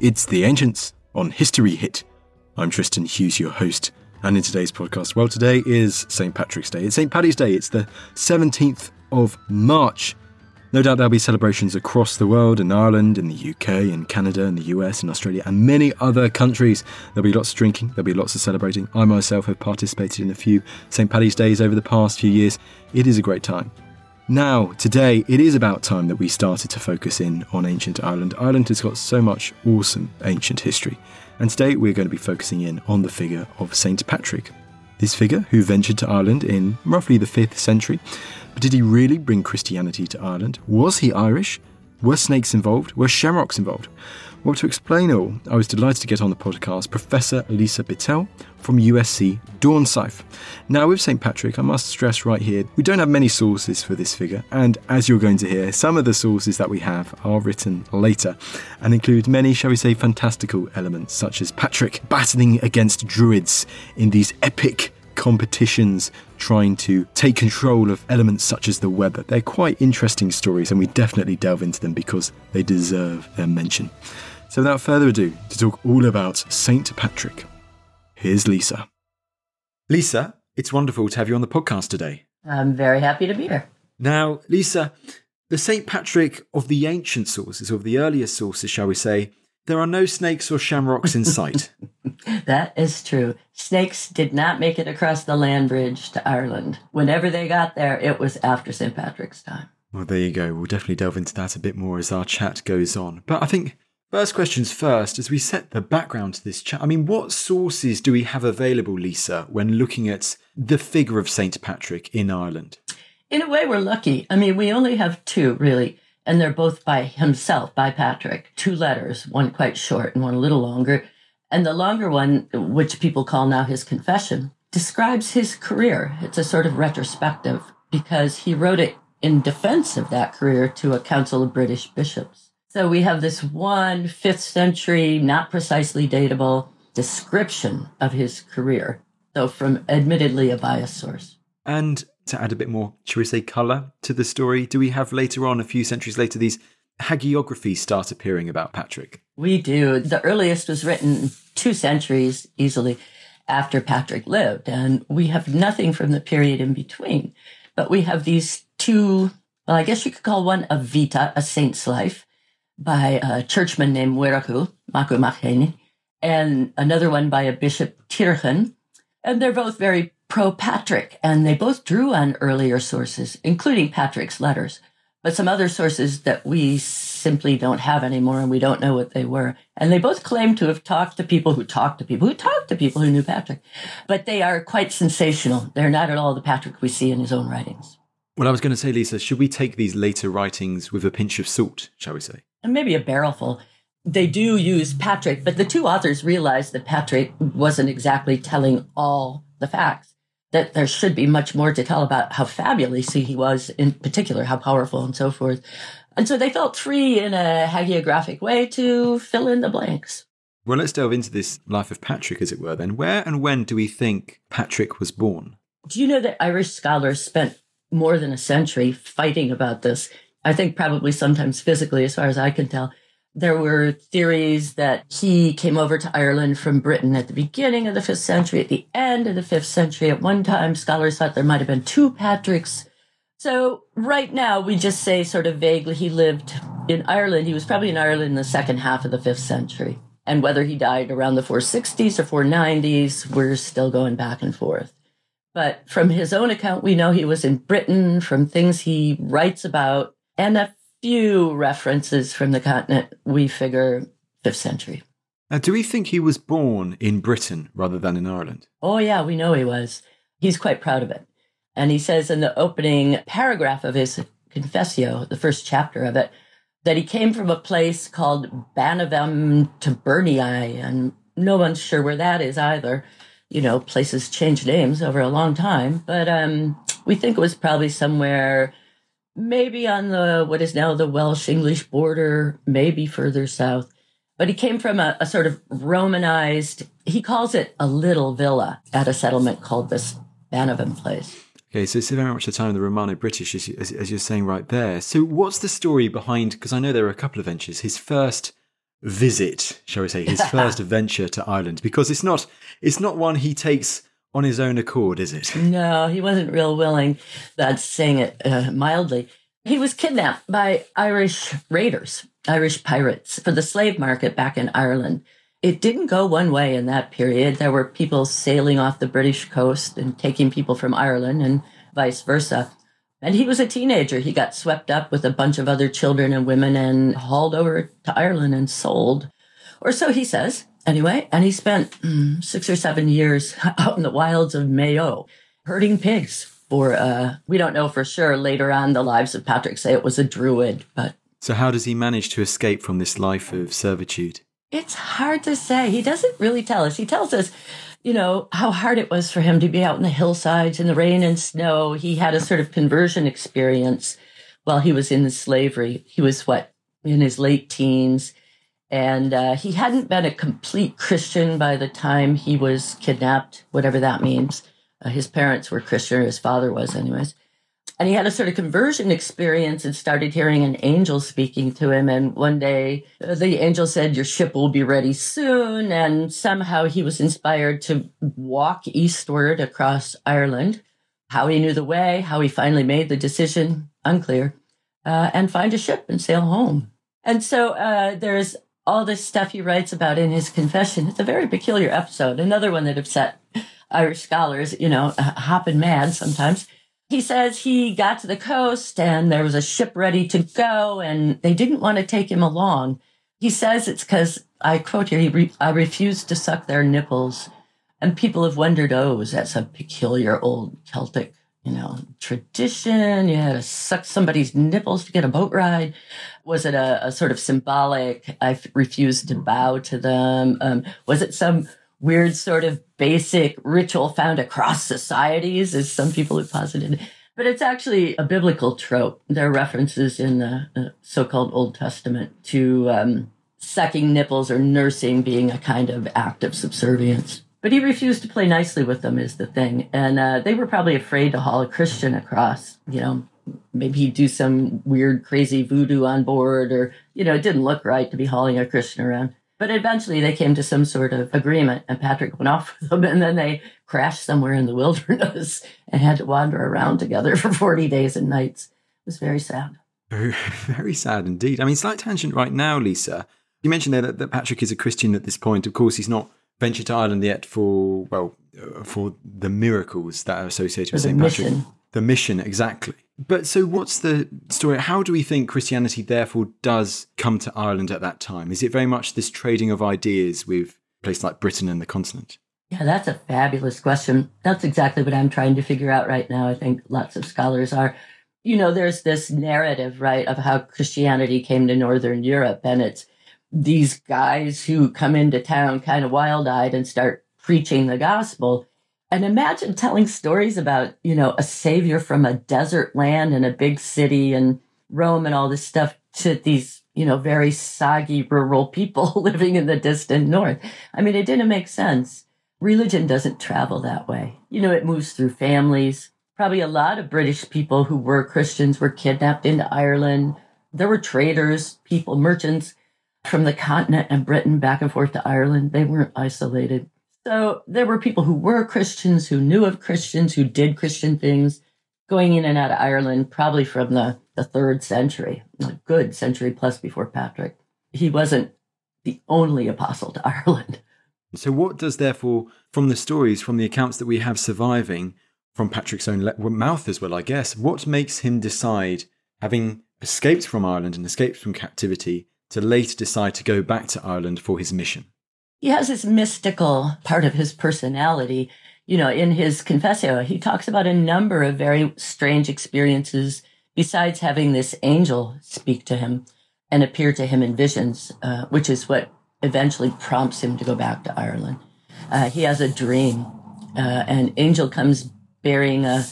It's The Ancients on History Hit. I'm Tristan Hughes, your host, and in today's podcast, well, today is St. Patrick's Day. It's St. Paddy's Day, it's the 17th of March. No doubt there'll be celebrations across the world in Ireland, in the UK, in Canada, in the US, in Australia, and many other countries. There'll be lots of drinking, there'll be lots of celebrating. I myself have participated in a few St. Paddy's Days over the past few years. It is a great time. Now, today, it is about time that we started to focus in on ancient Ireland. Ireland has got so much awesome ancient history, and today we're going to be focusing in on the figure of Saint Patrick. This figure, who ventured to Ireland in roughly the 5th century, but did he really bring Christianity to Ireland? Was he Irish? Were snakes involved? Were shamrocks involved? Well, to explain all, I was delighted to get on the podcast Professor Lisa Bitel from USC Dornsife. Now, with St. Patrick, I must stress right here, we don't have many sources for this figure, and as you're going to hear, some of the sources that we have are written later and include many, shall we say, fantastical elements, such as Patrick battling against druids in these epic competitions trying to take control of elements such as the weather. They're quite interesting stories, and we definitely delve into them because they deserve their mention. So, without further ado, to talk all about St. Patrick, here's Lisa. Lisa, it's wonderful to have you on the podcast today. I'm very happy to be here. Now, Lisa, the St. Patrick of the ancient sources, of the earliest sources, shall we say, there are no snakes or shamrocks in sight. that is true. Snakes did not make it across the land bridge to Ireland. Whenever they got there, it was after St. Patrick's time. Well, there you go. We'll definitely delve into that a bit more as our chat goes on. But I think first questions first, as we set the background to this chat. I mean, what sources do we have available, Lisa, when looking at the figure of St. Patrick in Ireland? In a way, we're lucky. I mean, we only have two, really and they're both by himself, by Patrick. Two letters, one quite short and one a little longer. And the longer one, which people call now his confession, describes his career. It's a sort of retrospective because he wrote it in defense of that career to a council of British bishops. So we have this one fifth century, not precisely datable description of his career, though from admittedly a biased source. And to add a bit more, shall we say, colour to the story, do we have later on, a few centuries later, these hagiographies start appearing about Patrick? We do. The earliest was written two centuries easily after Patrick lived, and we have nothing from the period in between. But we have these two, well, I guess you could call one a vita, a saint's life, by a churchman named Muirchú, moccu Machtheni, and another one by a bishop, Tírechán. And they're both very pro Patrick, and they both drew on earlier sources, including Patrick's letters, but some other sources that we simply don't have anymore and we don't know what they were. And they both claim to have talked to people who talked to people who talked to people who knew Patrick, but they are quite sensational. They're not at all the Patrick we see in his own writings. Well, I was going to say, Lisa, should we take these later writings with a pinch of salt, shall we say? And maybe a barrelful they do use Patrick, but the two authors realized that Patrick wasn't exactly telling all the facts that there should be much more to tell about how fabulous he was, in particular, how powerful and so forth. And so they felt free in a hagiographic way to fill in the blanks. Well, let's delve into this life of Patrick, as it were, then. Where and when do we think Patrick was born? Do you know that Irish scholars spent more than a century fighting about this? I think probably sometimes physically, as far as I can tell. There were theories that he came over to Ireland from Britain at the beginning of the fifth century, at the end of the fifth century. At one time, scholars thought there might have been two Patricks. So right now, we just say sort of vaguely he lived in Ireland. He was probably in Ireland in the second half of the fifth century. And whether he died around the 460s or 490s, we're still going back and forth. But from his own account, we know he was in Britain from things he writes about and few references from the continent, we figure fifth century. Now, do we think he was born in Britain rather than in Ireland? Oh, yeah, we know he was. He's quite proud of it. And he says in the opening paragraph of his Confessio, the first chapter of it, that he came from a place called Banavem Tabernii, and no one's sure where that is either. You know, places change names over a long time, but um, we think it was probably somewhere maybe on the what is now the Welsh English border, maybe further south. But he came from a, a, sort of Romanized, he calls it a little villa at a settlement called this Banavem place. Okay, so it's very much the time of the Romano British, as, you, as, as you're saying right there. So, what's the story behind? Because I know there are a couple of ventures. His first visit, shall we say, his first venture to Ireland, because it's not it's not one he takes on his own accord, is it? No, he wasn't real willing. That's saying it uh, mildly. He was kidnapped by Irish raiders, Irish pirates, for the slave market back in Ireland. It didn't go one way in that period. There were people sailing off the British coast and taking people from Ireland and vice versa. And he was a teenager. He got swept up with a bunch of other children and women and hauled over to Ireland and sold. Or so he says, anyway. And he spent mm, six or seven years out in the wilds of Mayo herding pigs for, uh, we don't know for sure. Later on, the lives of Patrick say it was a druid, but. So, how does he manage to escape from this life of servitude? It's hard to say. He doesn't really tell us. He tells us, you know, how hard it was for him to be out in the hillsides in the rain and snow. He had a sort of conversion experience while he was in slavery. He was what, in his late teens. And uh, he hadn't been a complete Christian by the time he was kidnapped, whatever that means. Uh, his parents were Christian, or his father was, anyways. And he had a sort of conversion experience and started hearing an angel speaking to him. And one day uh, the angel said, Your ship will be ready soon. And somehow he was inspired to walk eastward across Ireland. How he knew the way, how he finally made the decision, unclear, uh, and find a ship and sail home. And so uh, there's all this stuff he writes about in his confession. It's a very peculiar episode, another one that upset Irish scholars, you know, uh, hopping mad sometimes he says he got to the coast and there was a ship ready to go and they didn't want to take him along. He says it's because, I quote here, he re- I refused to suck their nipples. And people have wondered, oh, is that some peculiar old Celtic, you know, tradition? You had to suck somebody's nipples to get a boat ride. Was it a, a sort of symbolic, I refused to bow to them? Um, was it some weird sort of basic ritual found across societies, as some people have posited. But it's actually a biblical trope. There are references in the uh, so called Old Testament to um, sucking nipples or nursing being a kind of act of subservience. But he refused to play nicely with them, is the thing. And uh, they were probably afraid to haul a Christian across. You know, maybe he'd do some weird, crazy voodoo on board, or, you know, it didn't look right to be hauling a Christian around. But eventually they came to some sort of agreement and Patrick went off with them and then they crashed somewhere in the wilderness and had to wander around together for 40 days and nights. It was very sad. Very, very sad indeed. I mean, slight tangent right now, Lisa. You mentioned there that, that Patrick is a Christian at this point. Of course, he's not ventured to Ireland yet for, well, uh, for the miracles that are associated with St. Patrick. Mission. The mission, exactly. But so what's the story? How do we think Christianity therefore does come to Ireland at that time? Is it very much this trading of ideas with places like Britain and the continent? Yeah, that's a fabulous question. That's exactly what I'm trying to figure out right now. I think lots of scholars are. You know, there's this narrative, right, of how Christianity came to Northern Europe, and it's these guys who come into town kind of wild eyed and start preaching the gospel. And imagine telling stories about, you know, a savior from a desert land and a big city and Rome and all this stuff to these, you know, very soggy rural people living in the distant north. I mean, it didn't make sense. Religion doesn't travel that way. You know, it moves through families. Probably a lot of British people who were Christians were kidnapped into Ireland. There were traders, people, merchants from the continent and Britain back and forth to Ireland. They weren't isolated. So there were people who were Christians, who knew of Christians, who did Christian things going in and out of Ireland, probably from the, the third century, a good century plus before Patrick. He wasn't the only apostle to Ireland. So, what does therefore, from the stories, from the accounts that we have surviving, from Patrick's own mouth as well, I guess, what makes him decide, having escaped from Ireland and escaped from captivity, to later decide to go back to Ireland for his mission? He has this mystical part of his personality. You know, in his Confessio, he talks about a number of very strange experiences besides having this angel speak to him and appear to him in visions, uh, which is what eventually prompts him to go back to Ireland. Uh, he has a dream. Uh, an angel comes bearing a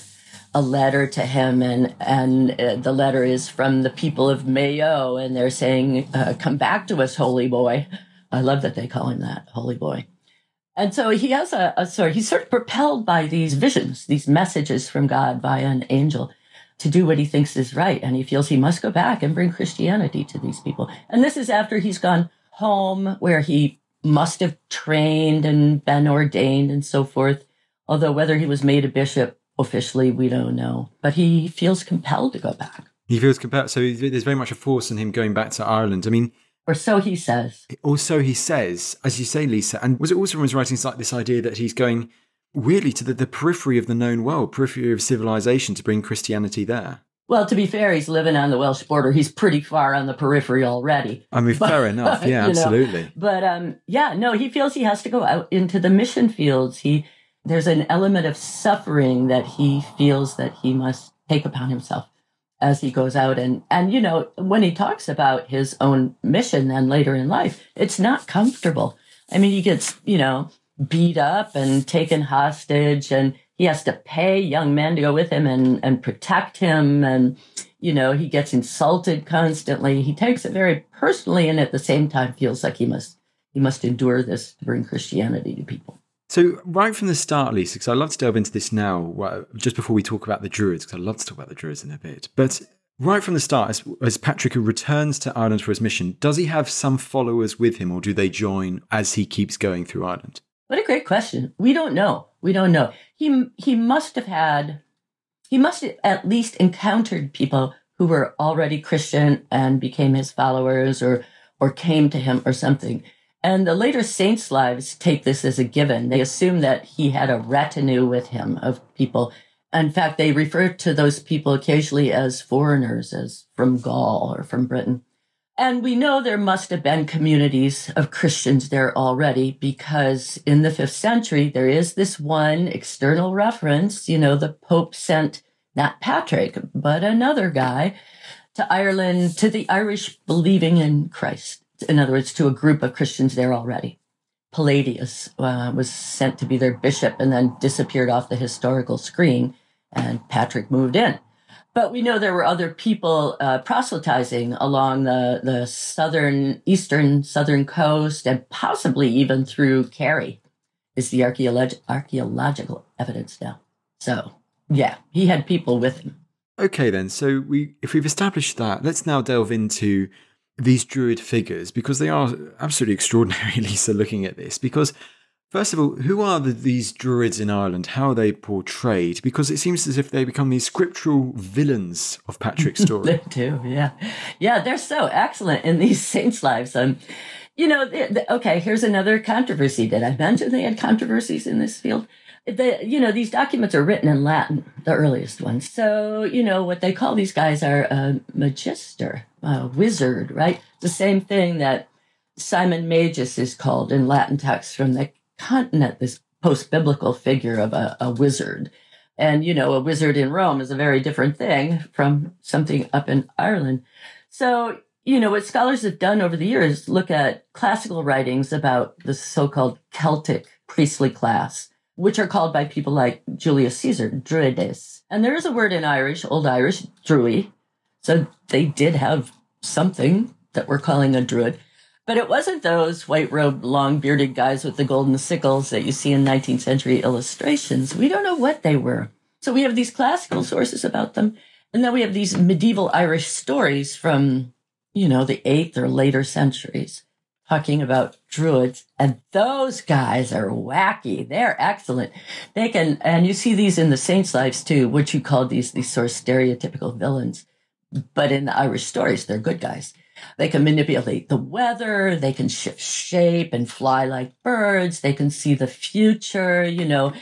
a letter to him, and and uh, the letter is from the people of Mayo, and they're saying, uh, "Come back to us, holy boy." I love that they call him that, holy boy. And so he has a, a sort. He's sort of propelled by these visions, these messages from God via an angel, to do what he thinks is right, and he feels he must go back and bring Christianity to these people. And this is after he's gone home, where he must have trained and been ordained and so forth. Although whether he was made a bishop officially, we don't know. But he feels compelled to go back. He feels compelled. So there's very much a force in him going back to Ireland. I mean, or so he says. Also, he says, as you say, Lisa, and was it also from his writings like this idea that he's going really to the, the periphery of the known world, periphery of civilization to bring Christianity there? Well, to be fair, he's living on the Welsh border. He's pretty far on the periphery already. I mean, but, fair enough. Yeah, absolutely. Know. But um, yeah, no, he feels he has to go out into the mission fields. He there's an element of suffering that he feels that he must take upon himself as he goes out. And and you know when he talks about his own mission then later in life it's not comfortable. I mean he gets you know beat up and taken hostage and he has to pay young men to go with him and and protect him. And you know he gets insulted constantly. He takes it very personally and at the same time feels like he must he must endure this to bring christianity to people so, right from the start, Lisa, because I'd love to delve into this now, just before we talk about the Druids, because I'd love to talk about the Druids in a bit. But right from the start, as, as Patrick returns to Ireland for his mission, does he have some followers with him, or do they join as he keeps going through Ireland? What a great question. We don't know. We don't know. He he must have had, he must have at least encountered people who were already Christian and became his followers, or or came to him or something. And the later saints' lives take this as a given. They assume that he had a retinue with him of people. In fact, they refer to those people occasionally as foreigners, as from Gaul or from Britain. And we know there must have been communities of Christians there already because in the fifth century, there is this one external reference. You know, the Pope sent not Patrick, but another guy to Ireland, to the Irish believing in Christ in other words, to a group of Christians there already. Palladius uh, was sent to be their bishop and then disappeared off the historical screen, and Patrick moved in. But we know there were other people uh, proselytizing along the, the southern, eastern, southern coast, and possibly even through Kerry, is the archeolog- archaeological evidence now. So, yeah, he had people with him. Okay, then. So we, if we've established that, let's now delve into these druid figures because they are absolutely extraordinary, Lisa, looking at this. Because, first of all, who are the, these druids in Ireland? How are they portrayed? Because it seems as if they become these scriptural villains of Patrick's story. they do, yeah. Yeah, they're so excellent in these saints' lives. Um, you know, the, the, okay, here's another controversy. Did I mention they had controversies in this field? The you know these documents are written in Latin, the earliest ones. So you know what they call these guys are a magister, a wizard, right? The same thing that Simon Magus is called in Latin texts from the continent. This post-biblical figure of a, a wizard, and you know a wizard in Rome is a very different thing from something up in Ireland. So you know what scholars have done over the years look at classical writings about the so-called Celtic priestly class which are called by people like Julius Caesar, druides. And there is a word in Irish, Old Irish, druid. So they did have something that we're calling a druid. But it wasn't those white robed, long bearded guys with the golden sickles that you see in 19th century illustrations. We don't know what they were. So we have these classical sources about them. And then we have these medieval Irish stories from, you know, the eighth or later centuries talking about druids. And those guys are wacky. They're excellent. They can, and you see these in the saints' lives too, what you call these, these sort of stereotypical villains. But in the Irish stories, they're good guys. They can manipulate the weather. They can shift shape and fly like birds. They can see the future, you know.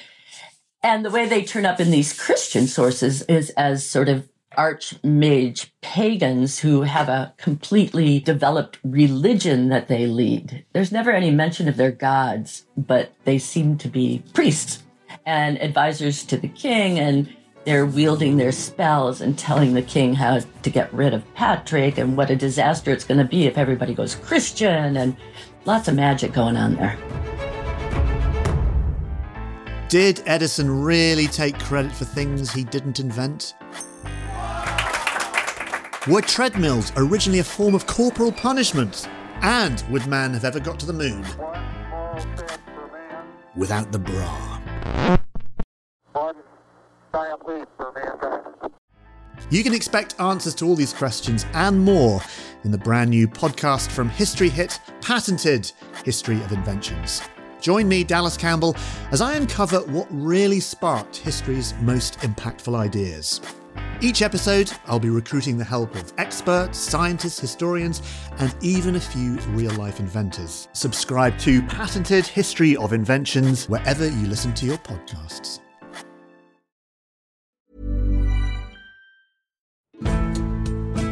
And the way they turn up in these Christian sources is as sort of archmage pagans who have a completely developed religion that they lead. There's never any mention of their gods, but they seem to be priests and advisors to the king and they're wielding their spells and telling the king how to get rid of Patrick and what a disaster it's going to be if everybody goes Christian and lots of magic going on there. Did Edison really take credit for things he didn't invent? Were treadmills originally a form of corporal punishment? And would man have ever got to the moon without the bra? You can expect answers to all these questions and more in the brand new podcast from History Hit, patented History of Inventions. Join me, Dallas Campbell, as I uncover what really sparked history's most impactful ideas. Each episode, I'll be recruiting the help of experts, scientists, historians, and even a few real life inventors. Subscribe to Patented History of Inventions wherever you listen to your podcasts.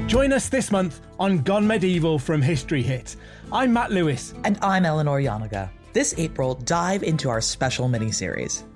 Join us this month on Gone Medieval from History Hit. I'm Matt Lewis. And I'm Eleanor Janega. This April, dive into our special mini-series.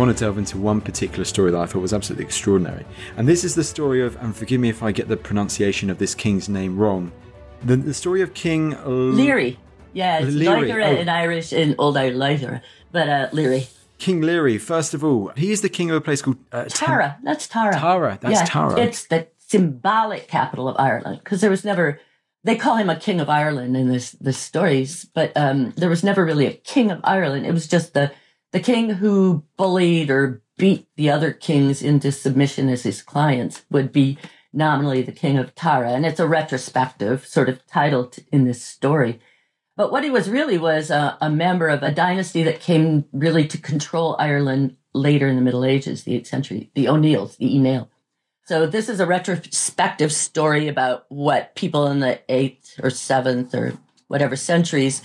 Want to delve into one particular story that I thought was absolutely extraordinary. And this is the story of, and forgive me if I get the pronunciation of this king's name wrong, the, the story of King L- Leary. Yeah, it's Leary, Leary oh. in Irish, in Old Irish, Leither, but uh, Leary. King Leary, first of all, he is the king of a place called uh, Tara, that's Tara. Tara, that's yeah, Tara. It's the symbolic capital of Ireland because there was never. They call him a king of Ireland in this the stories, but um, there was never really a king of Ireland. It was just the the king who bullied or beat the other kings into submission as his clients would be nominally the king of Tara, and it's a retrospective sort of title in this story. But what he was really was a, a member of a dynasty that came really to control Ireland later in the Middle Ages, the 8th century, the O'Neills, the Uí Néill. So this is a retrospective story about what people in the 8th or 7th or whatever centuries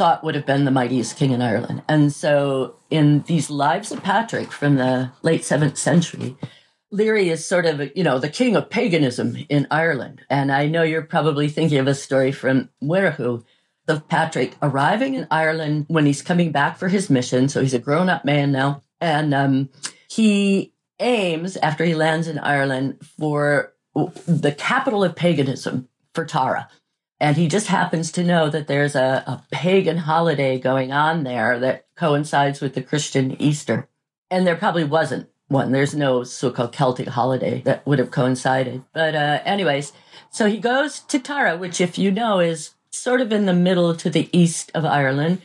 thought would have been the mightiest king in Ireland. And so in these lives of Patrick from the late 7th century, Leary is sort of, you know, the king of paganism in Ireland. And I know you're probably thinking of a story from Muirchú of Patrick arriving in Ireland when he's coming back for his mission. So he's a grown up man now. And um, he aims, after he lands in Ireland, for the capital of paganism, for Tara. And he just happens to know that there's a, a pagan holiday going on there that coincides with the Christian Easter. And there probably wasn't one. There's no so called Celtic holiday that would have coincided. But, uh, anyways, so he goes to Tara, which, if you know, is sort of in the middle to the east of Ireland.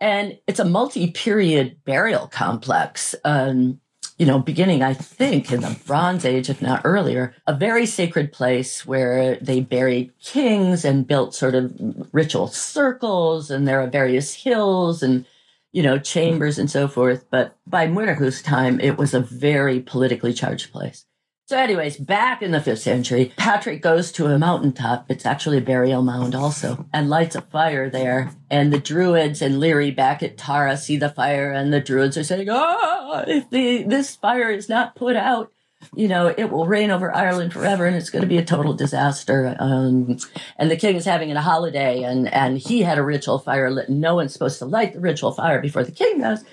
And it's a multi period burial complex. Um, you know, beginning, I think, in the Bronze Age, if not earlier, a very sacred place where they buried kings and built sort of ritual circles, and there are various hills and, you know, chambers and so forth. But by Muirchú's time, it was a very politically charged place. So, anyways, back in the fifth century, Patrick goes to a mountaintop. It's actually a burial mound also, and lights a fire there. And the druids and Leary back at Tara see the fire, and the druids are saying, "Oh, if the this fire is not put out, you know, it will rain over Ireland forever and it's going to be a total disaster. Um, and the king is having a holiday and, and he had a ritual fire lit. No one's supposed to light the ritual fire before the king does.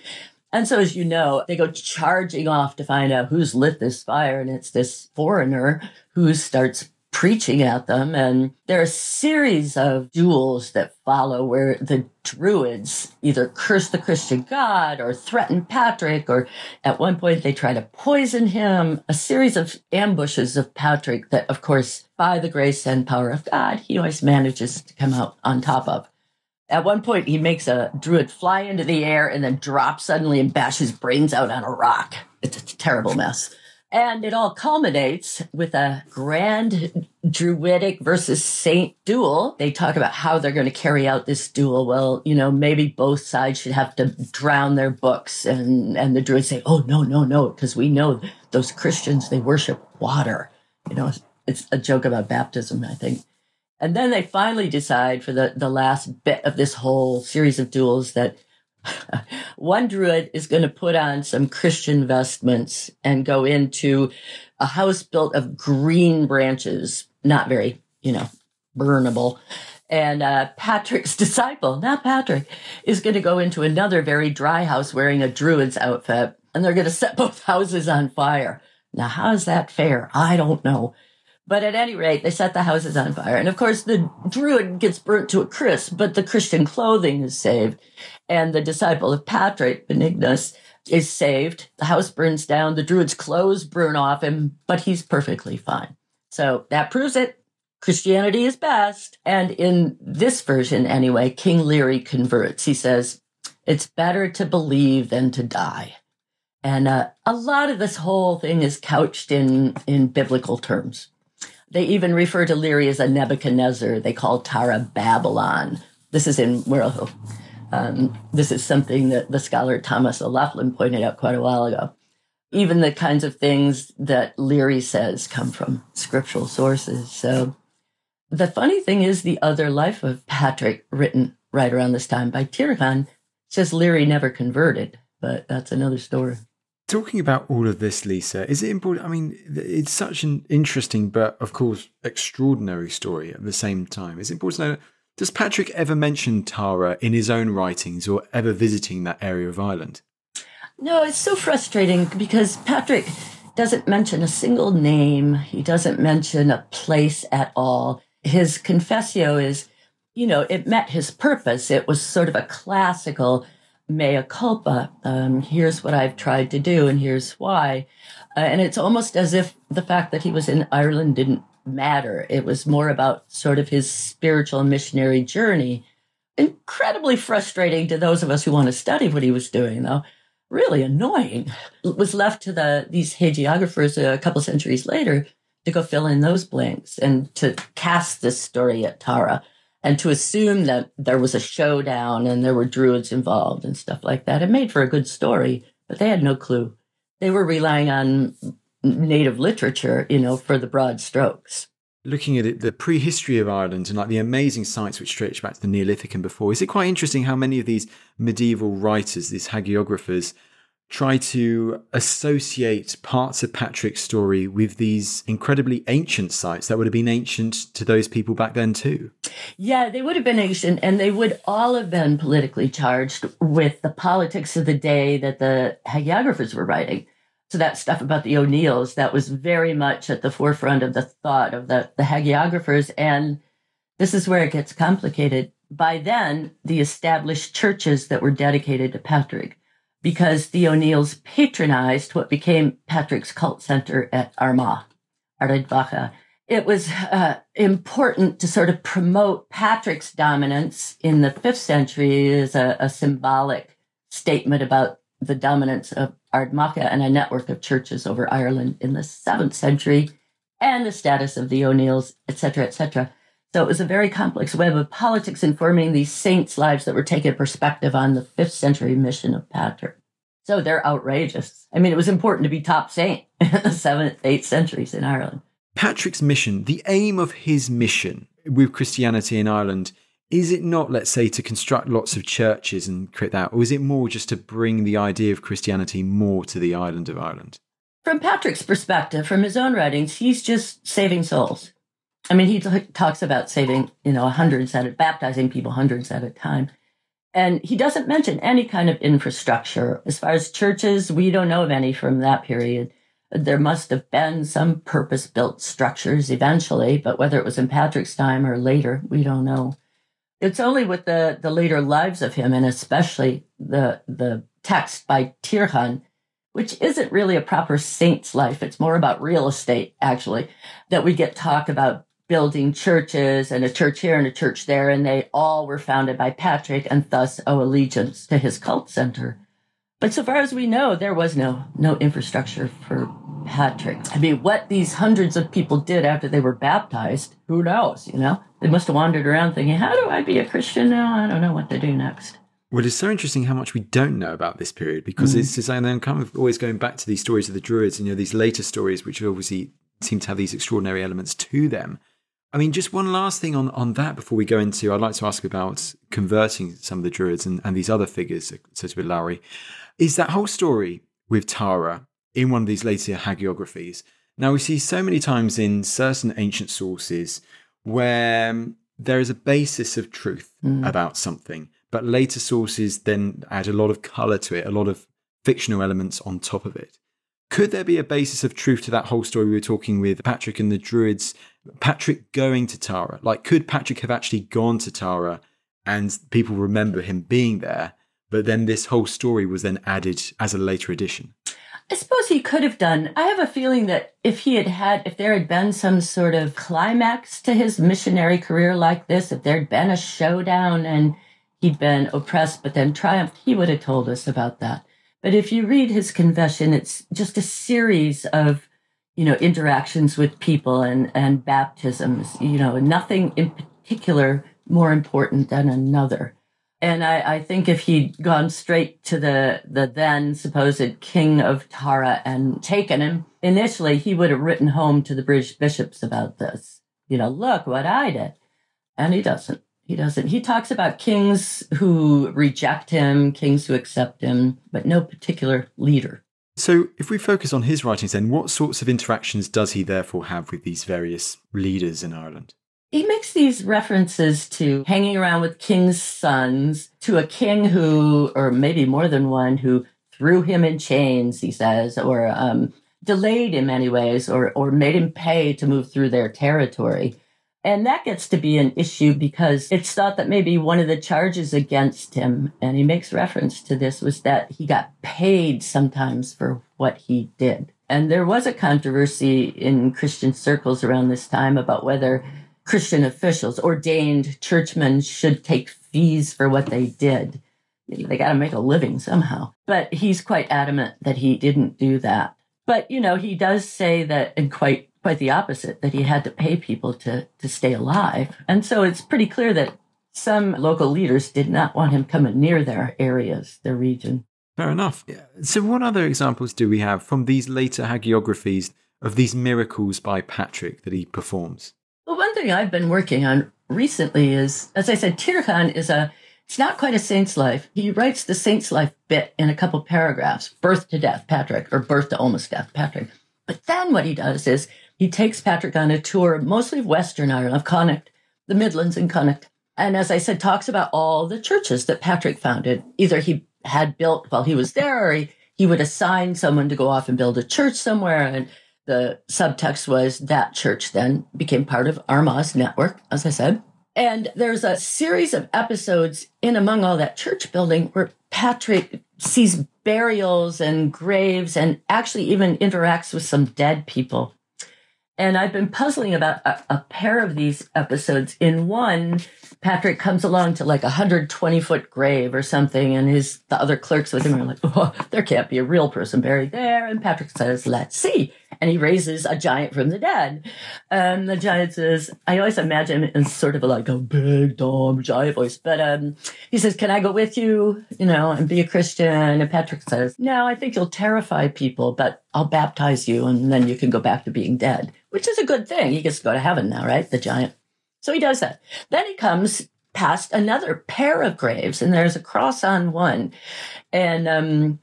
And so, as you know, they go charging off to find out who's lit this fire. And it's this foreigner who starts preaching at them. And there are a series of duels that follow where the Druids either curse the Christian God or threaten Patrick, or at one point they try to poison him. A series of ambushes of Patrick that, of course, by the grace and power of God, he always manages to come out on top of. At one point, he makes a druid fly into the air and then drop suddenly and bash his brains out on a rock. It's a terrible mess. And it all culminates with a grand druidic versus saint duel. They talk about how they're going to carry out this duel. Well, you know, maybe both sides should have to drown their books. And, and the druids say, oh, no, no, no, because we know those Christians, they worship water. You know, it's a joke about baptism, I think. And then they finally decide for the, the last bit of this whole series of duels that one druid is going to put on some Christian vestments and go into a house built of green branches, not very, you know, burnable. And uh, Patrick's disciple, not Patrick, is going to go into another very dry house wearing a druid's outfit, and they're going to set both houses on fire. Now, how is that fair? I don't know. But at any rate, they set the houses on fire. And of course, the druid gets burnt to a crisp, but the Christian clothing is saved. And the disciple of Patrick, Benignus, is saved. The house burns down. The druid's clothes burn off him, but he's perfectly fine. So that proves it. Christianity is best. And in this version, anyway, King Leary converts. He says, it's better to believe than to die. And uh, a lot of this whole thing is couched in, in biblical terms. They even refer to Leary as a Nebuchadnezzar. They call Tara Babylon. This is in Muirchú. Um, this is something that the scholar Thomas O'Loughlin pointed out quite a while ago. Even the kinds of things that Leary says come from scriptural sources. So the funny thing is, the other life of Patrick, written right around this time by Tírechán, says Leary never converted, but that's another story. Talking about all of this, Lisa, is it important? I mean, it's such an interesting, but of course, extraordinary story at the same time. Is it important to know does Patrick ever mention Tara in his own writings or ever visiting that area of Ireland? No, it's so frustrating because Patrick doesn't mention a single name. He doesn't mention a place at all. His confessio is, you know, it met his purpose. It was sort of a classical mea culpa. Um, here's what I've tried to do, and here's why. Uh, and it's almost as if the fact that he was in Ireland didn't matter. It was more about sort of his spiritual missionary journey. Incredibly frustrating to those of us who want to study what he was doing, though. Really annoying. It was left to the these hagiographers a couple centuries later to go fill in those blanks and to cast this story at Tara and to assume that there was a showdown and there were druids involved and stuff like that. It made for a good story, but they had no clue. They were relying on native literature, you know, for the broad strokes. Looking at it, the prehistory of Ireland and like the amazing sites which stretch back to the Neolithic and before, is it quite interesting how many of these medieval writers, these hagiographers, try to associate parts of Patrick's story with these incredibly ancient sites that would have been ancient to those people back then too. Yeah, they would have been ancient and they would all have been politically charged with the politics of the day that the hagiographers were writing. So that stuff about the O'Neills, that was very much at the forefront of the thought of the, the hagiographers. And this is where it gets complicated. By then, the established churches that were dedicated to Patrick, because the O'Neills patronized what became Patrick's cult center at Armagh, Ardmacha. It was uh, important to sort of promote Patrick's dominance in the fifth century as a, a symbolic statement about the dominance of Ardmacha and a network of churches over Ireland in the seventh century, and the status of the O'Neills, etc., etc. So it was a very complex web of politics informing these saints' lives that were taking perspective on the fifth century mission of Patrick. So they're outrageous. I mean, it was important to be top saint in the seventh, eighth centuries in Ireland. Patrick's mission, the aim of his mission with Christianity in Ireland, is it not, let's say, to construct lots of churches and create that, or is it more just to bring the idea of Christianity more to the island of Ireland? from Patrick's perspective, from his own writings, he's just saving souls. I mean, he t- talks about saving, you know, hundreds at a, baptizing people hundreds at a time. And he doesn't mention any kind of infrastructure. As far as churches, we don't know of any from that period. There must have been some purpose built structures eventually, but whether it was in Patrick's time or later, we don't know. It's only with the, the later lives of him, and especially the, the text by Tírechán, which isn't really a proper saint's life. It's more about real estate, actually, that we get talk about building churches and a church here and a church there, and they all were founded by Patrick and thus owe allegiance to his cult center. But so far as we know, there was no no infrastructure for Patrick. I mean, what these hundreds of people did after they were baptized, who knows? You know, they must have wandered around thinking, "How do I be a Christian now? I don't know what to do next." Well, it's so interesting how much we don't know about this period because mm. it's and then kind of always going back to these stories of the Druids and you know these later stories, which obviously seem to have these extraordinary elements to them. I mean, just one last thing on, on that before we go into, I'd like to ask about converting some of the Druids and, and these other figures, such as Lowry, is that whole story with Tara in one of these later hagiographies. Now, we see so many times in certain ancient sources where there is a basis of truth mm. about something, but later sources then add a lot of color to it, a lot of fictional elements on top of it. Could there be a basis of truth to that whole story we were talking with Patrick and the Druids? Patrick going to Tara? Like, could Patrick have actually gone to Tara and people remember him being there, but then this whole story was then added as a later addition? I suppose he could have done. I have a feeling that if he had had, if there had been some sort of climax to his missionary career like this, if there'd been a showdown and he'd been oppressed but then triumphed, he would have told us about that. But if you read his confession, it's just a series of, you know, interactions with people and, and baptisms, you know, nothing in particular more important than another. And I, I think if he'd gone straight to the, the then supposed king of Tara and taken him, initially he would have written home to the British bishops about this. You know, look what I did. And he doesn't. He doesn't. He talks about kings who reject him, kings who accept him, but no particular leader. So, if we focus on his writings, then what sorts of interactions does he therefore have with these various leaders in Ireland? He makes these references to hanging around with king's sons, to a king who, or maybe more than one, who threw him in chains, he says, or um, delayed him in many ways, or, or made him pay to move through their territory. And that gets to be an issue because it's thought that maybe one of the charges against him, and he makes reference to this, was that he got paid sometimes for what he did. And there was a controversy in Christian circles around this time about whether Christian officials, ordained churchmen, should take fees for what they did. They got to make a living somehow. But he's quite adamant that he didn't do that. But, you know, he does say that, and quite quite the opposite, that he had to pay people to, to stay alive. And so it's pretty clear that some local leaders did not want him coming near their areas, their region. Fair enough. So, what other examples do we have from these later hagiographies of these miracles by Patrick that he performs? Well, one thing I've been working on recently is, as I said, Tírechán is a it's not quite a saint's life. He writes the saint's life bit in a couple paragraphs, birth to death, Patrick, or birth to almost death, Patrick. But then what he does is he takes Patrick on a tour, mostly of Western Ireland, of Connacht, the Midlands and Connacht. And as I said, talks about all the churches that Patrick founded. Either he had built while he was there, or he, he would assign someone to go off and build a church somewhere. And the subtext was that church then became part of Armagh's network, as I said. And there's a series of episodes in among all that church building where Patrick sees burials and graves and actually even interacts with some dead people. And I've been puzzling about a, a, pair of these episodes. In one, Patrick comes along to like a 120 foot grave or something, and his the other clerks with him are like, oh, there can't be a real person buried there. And Patrick says, let's see. And he raises a giant from the dead. And the giant says, I always imagine him in sort of like a big, dumb giant voice. But um, he says, Can I go with you, you know, and be a Christian? And Patrick says, No, I think you'll terrify people, but I'll baptize you and then you can go back to being dead which is a good thing. He gets to go to heaven now, right? The giant. So he does that. Then he comes past another pair of graves, and there's a cross on one. And um,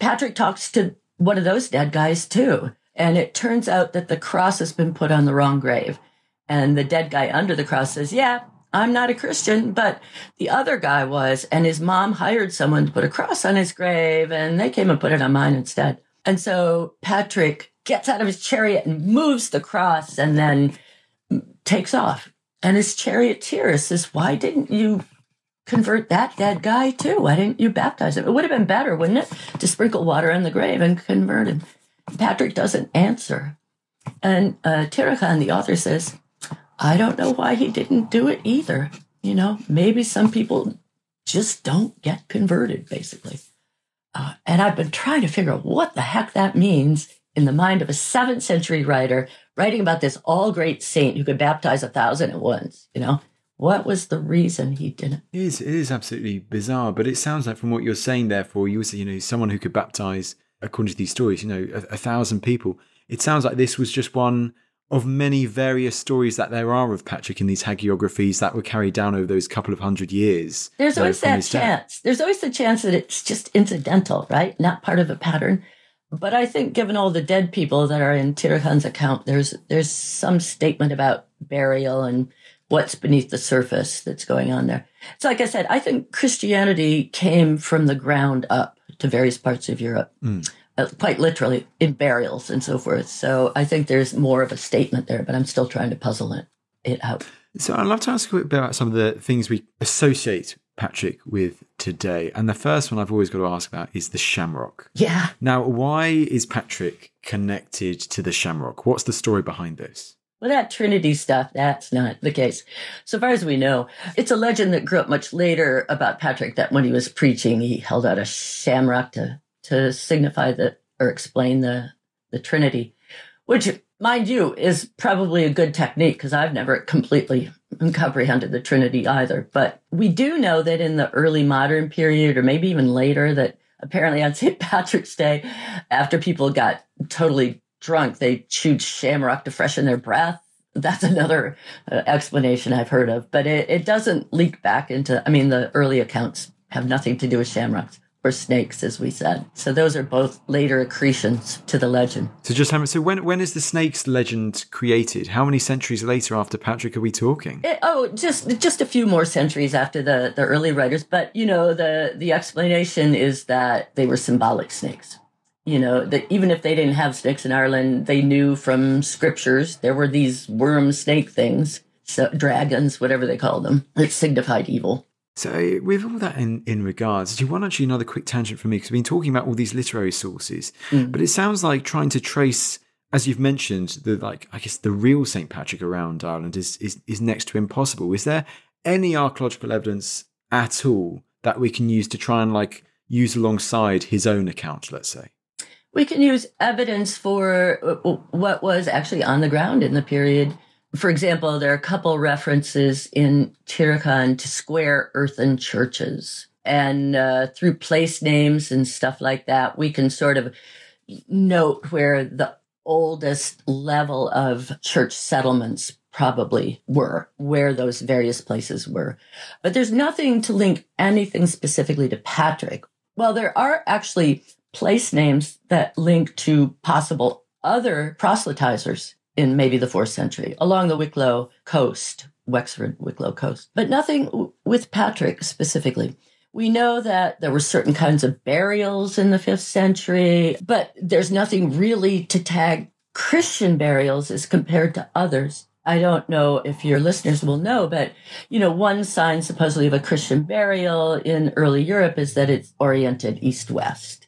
Patrick talks to one of those dead guys too. And it turns out that the cross has been put on the wrong grave. And the dead guy under the cross says, Yeah, I'm not a Christian, but the other guy was. And his mom hired someone to put a cross on his grave, and they came and put it on mine instead. And so Patrick gets out of his chariot and moves the cross and then takes off. And his charioteer says, Why didn't you convert that dead guy too? Why didn't you baptize him? It would have been better, wouldn't it, to sprinkle water on the grave and convert him? Patrick doesn't answer. And uh, Tírechán, the author, says, I don't know why he didn't do it either. You know, maybe some people just don't get converted, basically. Uh, and I've been trying to figure out what the heck that means in the mind of a seventh century writer writing about this all great saint who could baptize a thousand at once. You know, what was the reason he didn't? It is, it is absolutely bizarre, but it sounds like from what you're saying, therefore, you was, you know, someone who could baptize, according to these stories, you know, a, a thousand people. It sounds like this was just one of many various stories that there are of Patrick in these hagiographies that were carried down over those couple of hundred years. There's always that chance. Death. There's always the chance that it's just incidental, right? Not part of a pattern. But I think given all the dead people that are in Tírechán's account, there's there's some statement about burial and what's beneath the surface that's going on there. So like I said, I think Christianity came from the ground up to various parts of Europe. Mm uh, quite literally in burials and so forth. So I think there's more of a statement there, but I'm still trying to puzzle it, it out. So I'd love to ask a bit about some of the things we associate Patrick with today. And the first one I've always got to ask about is the shamrock. Yeah. Now, why is Patrick connected to the shamrock? What's the story behind this? Well, that Trinity stuff, that's not the case. So far as we know, it's a legend that grew up much later about Patrick that when he was preaching, he held out a shamrock to to signify the or explain the the Trinity, which, mind you, is probably a good technique because I've never completely comprehended the Trinity either. But we do know that in the early modern period, or maybe even later, that apparently on St. Patrick's Day, after people got totally drunk, they chewed shamrock to freshen their breath. That's another uh, explanation I've heard of, but it, it doesn't leak back into, I mean, the early accounts have nothing to do with shamrocks or snakes, as we said. So those are both later accretions to the legend. So just how much, so when when is the snakes legend created? How many centuries later after Patrick are we talking? It, oh, just just a few more centuries after the the early writers. But you know the the explanation is that they were symbolic snakes. You know that even if they didn't have snakes in Ireland, they knew from scriptures there were these worm snake things, so dragons, whatever they called them, that signified evil. So, with all that in, in regards, do you want actually another quick tangent for me? Because we've been talking about all these literary sources, mm. but it sounds like trying to trace, as you've mentioned, the like I guess the real Saint Patrick around Ireland is is is next to impossible. Is there any archaeological evidence at all that we can use to try and like use alongside his own account? Let's say we can use evidence for uh, what was actually on the ground in the period for example, there are a couple references in Tírechán to square earthen churches. And uh, through place names and stuff like that, we can sort of note where the oldest level of church settlements probably were, where those various places were. But there's nothing to link anything specifically to Patrick. Well, there are actually place names that link to possible other proselytizers in maybe the fourth century along the Wicklow coast, Wexford, Wicklow coast, but nothing with Patrick specifically. We know that there were certain kinds of burials in the fifth century, but there's nothing really to tag Christian burials as compared to others. I don't know if your listeners will know, but you know, one sign supposedly of a Christian burial in early Europe is that it's oriented east-west,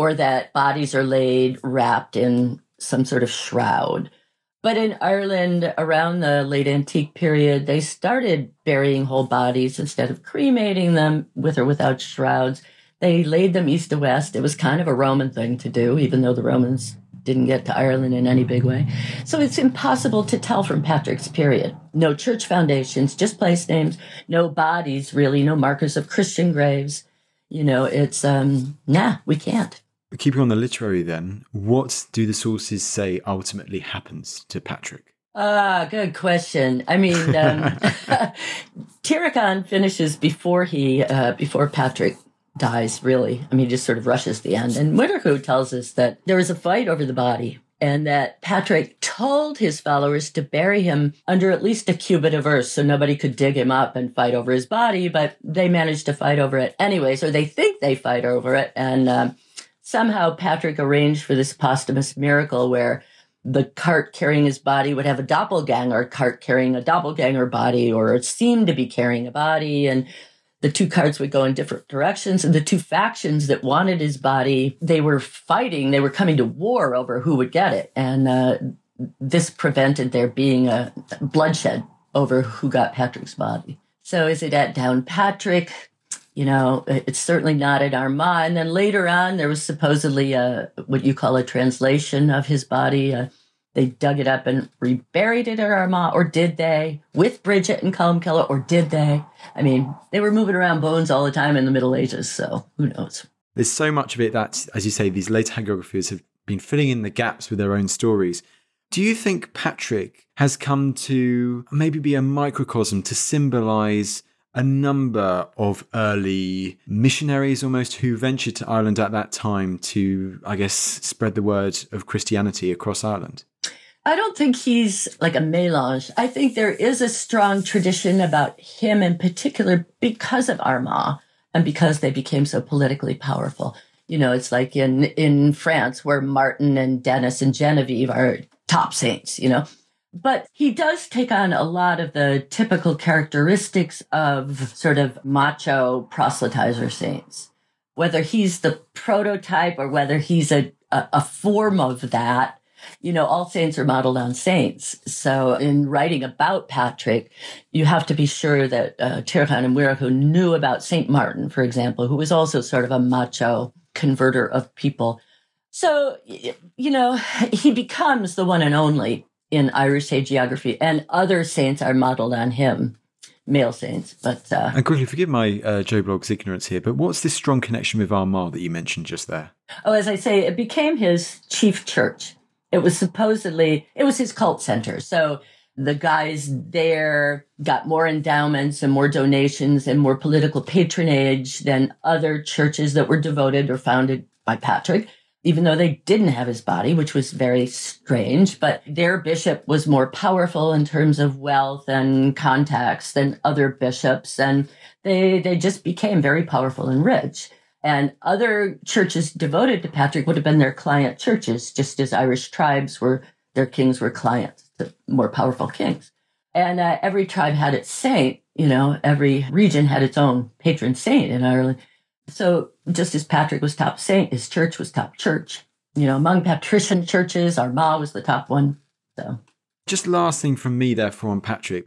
or that bodies are laid wrapped in some sort of shroud. But in Ireland, around the late antique period, they started burying whole bodies instead of cremating them with or without shrouds. They laid them east to west. It was kind of a Roman thing to do, even though the Romans didn't get to Ireland in any big way. So it's impossible to tell from Patrick's period. No church foundations, just place names, no bodies, really, no markers of Christian graves. You know, it's, um, nah, we can't. Keeping on the literary, then, what do the sources say ultimately happens to Patrick? Ah, good question. I mean, um, Tírechán finishes before he, uh, before Patrick dies, really. I mean, he just sort of rushes the end. And Muirchú tells us that there was a fight over the body and that Patrick told his followers to bury him under at least a cubit of earth so nobody could dig him up and fight over his body, but they managed to fight over it anyways, or they think they fight over it. And um, somehow Patrick arranged for this posthumous miracle where the cart carrying his body would have a doppelganger cart carrying a doppelganger body, or it seemed to be carrying a body. And the two carts would go in different directions. And the two factions that wanted his body they were fighting. They were coming to war over who would get it. And uh, this prevented there being a bloodshed over who got patrick's body. So is it at downpatrick you know it's certainly not at armagh and then later on there was supposedly a what you call a translation of his body uh, they dug it up and reburied it at Armagh, or did they? With Bridget and Colmcille, or did they? I mean, they were moving around bones all the time in the Middle Ages, so who knows? There's so much of it that, as you say, these later hagiographers have been filling in the gaps with their own stories. Do you think Patrick has come to maybe be a microcosm to symbolize a number of early missionaries almost who ventured to Ireland at that time to, I guess, spread the word of Christianity across Ireland? I don't think he's like a melange. I think there is a strong tradition about him in particular because of Armagh and because they became so politically powerful. You know, it's like in, in France where Martin and Denis and Genevieve are top saints, you know. But he does take on a lot of the typical characteristics of sort of macho proselytizer saints. Whether he's the prototype or whether he's a, a, a form of that, you know, all saints are modeled on saints. So in writing about Patrick, you have to be sure that uh, Tírechán and Muirchú knew about Saint Martin, for example, who was also sort of a macho converter of people. So, you know, he becomes the one and only in Irish hagiography, and other saints are modeled on him male saints. But uh, and quickly, forgive my uh, Joe Bloggs ignorance here, but what's this strong connection with Armagh that you mentioned just there? Oh, as I say, it became his chief church. It was supposedly, it was his cult center. So the guys there got more endowments and more donations and more political patronage than other churches that were devoted or founded by Patrick, even though they didn't have his body, which was very strange. But their bishop was more powerful in terms of wealth and contacts than other bishops. And they, they just became very powerful and rich. And other churches devoted to Patrick would have been their client churches, just as Irish tribes were, their kings were clients to more powerful kings. And uh, every tribe had its saint, you know, every region had its own patron saint in Ireland. So just as Patrick was top saint, his church was top church. You know, among patrician churches, Armagh was the top one. So just last thing from me, therefore, on Patrick.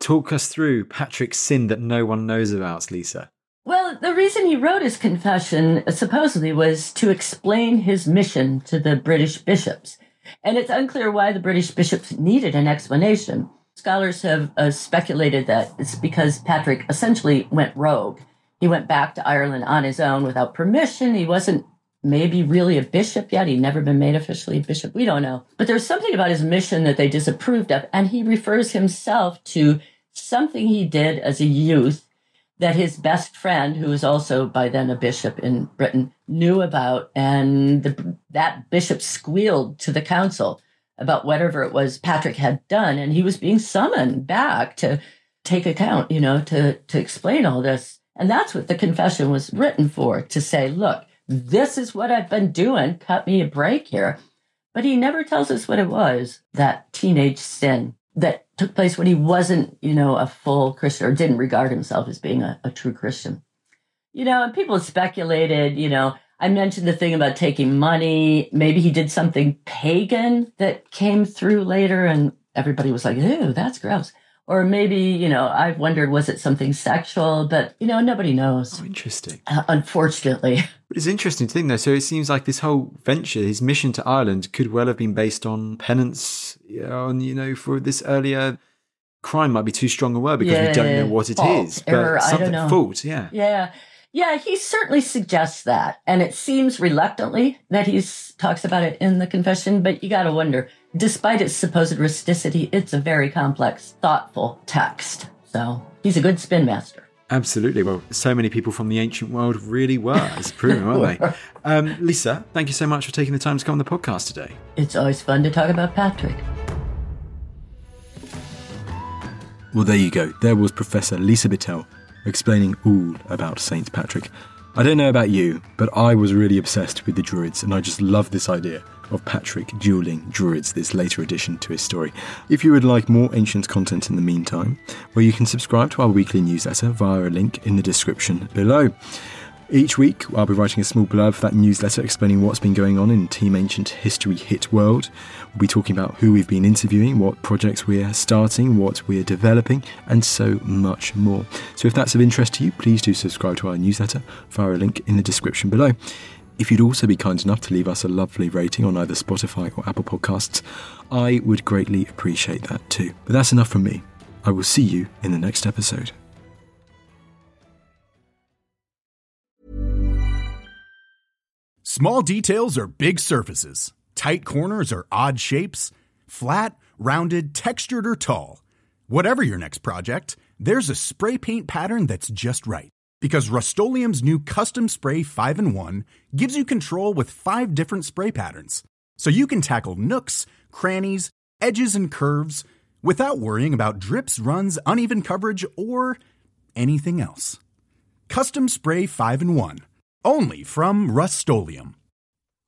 Talk us through Patrick's sin that no one knows about, Lisa. Well, the reason he wrote his confession supposedly was to explain his mission to the British bishops. And it's unclear why the British bishops needed an explanation. Scholars have uh, speculated that it's because Patrick essentially went rogue. He went back to Ireland on his own without permission. He wasn't maybe really a bishop yet. He'd never been made officially a bishop. We don't know. But there's something about his mission that they disapproved of. And he refers himself to something he did as a youth that his best friend, who was also by then a bishop in Britain, knew about. And the, that bishop squealed to the council about whatever it was Patrick had done. And he was being summoned back to take account, you know, to, to explain all this. And that's what the confession was written for to say, look, this is what I've been doing. Cut me a break here. But he never tells us what it was, that teenage sin that took place when he wasn't, you know, a full Christian or didn't regard himself as being a, a true Christian. You know, and people speculated, you know, I mentioned the thing about taking money. Maybe he did something pagan that came through later and everybody was like, ew, that's gross. Or maybe, you know, I've wondered, was it something sexual? But, you know, nobody knows. Oh, interesting. Uh, unfortunately. But it's interesting to think, though. So it seems like this whole venture, his mission to Ireland, could well have been based on penance, on, you know, for this earlier crime might be too strong a word because yeah, we don't know what it fault, is. But error, something, fault, yeah. Yeah. Yeah, he certainly suggests that. And it seems reluctantly that he talks about it in the confession, but you got to wonder, despite its supposed rusticity, it's a very complex, thoughtful text. So he's a good spin master. Absolutely. Well, so many people from the ancient world really were. It's proven, weren't they? Um, Lisa, thank you so much for taking the time to come on the podcast today. It's always fun to talk about Patrick. Well, there you go. There was Professor Lisa Bitel explaining all about St. Patrick. I don't know about you, but I was really obsessed with the Druids, and I just love this idea of Patrick dueling Druids, this later addition to his story. If you would like more ancient content in the meantime, well, you can subscribe to our weekly newsletter via a link in the description below. Each week, I'll be writing a small blurb for that newsletter explaining what's been going on in Team Ancient History Hit World. We'll be talking about who we've been interviewing, what projects we're starting, what we're developing, and so much more. So if that's of interest to you, please do subscribe to our newsletter via a link in the description below. If you'd also be kind enough to leave us a lovely rating on either Spotify or Apple Podcasts, I would greatly appreciate that too. But that's enough from me. I will see you in the next episode. Small details are big surfaces. Tight corners are odd shapes. Flat, rounded, textured, or tall. Whatever your next project, there's a spray paint pattern that's just right. Because Rust-Oleum Custom Spray 5 in 1 gives you control with five different spray patterns. So you can tackle nooks, crannies, edges, and curves without worrying about drips, runs, uneven coverage, or anything else. Custom Spray 5 in 1. Only from Rust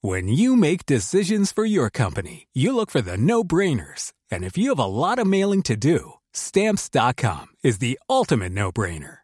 When you make decisions for your company, you look for the no brainers. And if you have a lot of mailing to do, stamps.com is the ultimate no brainer.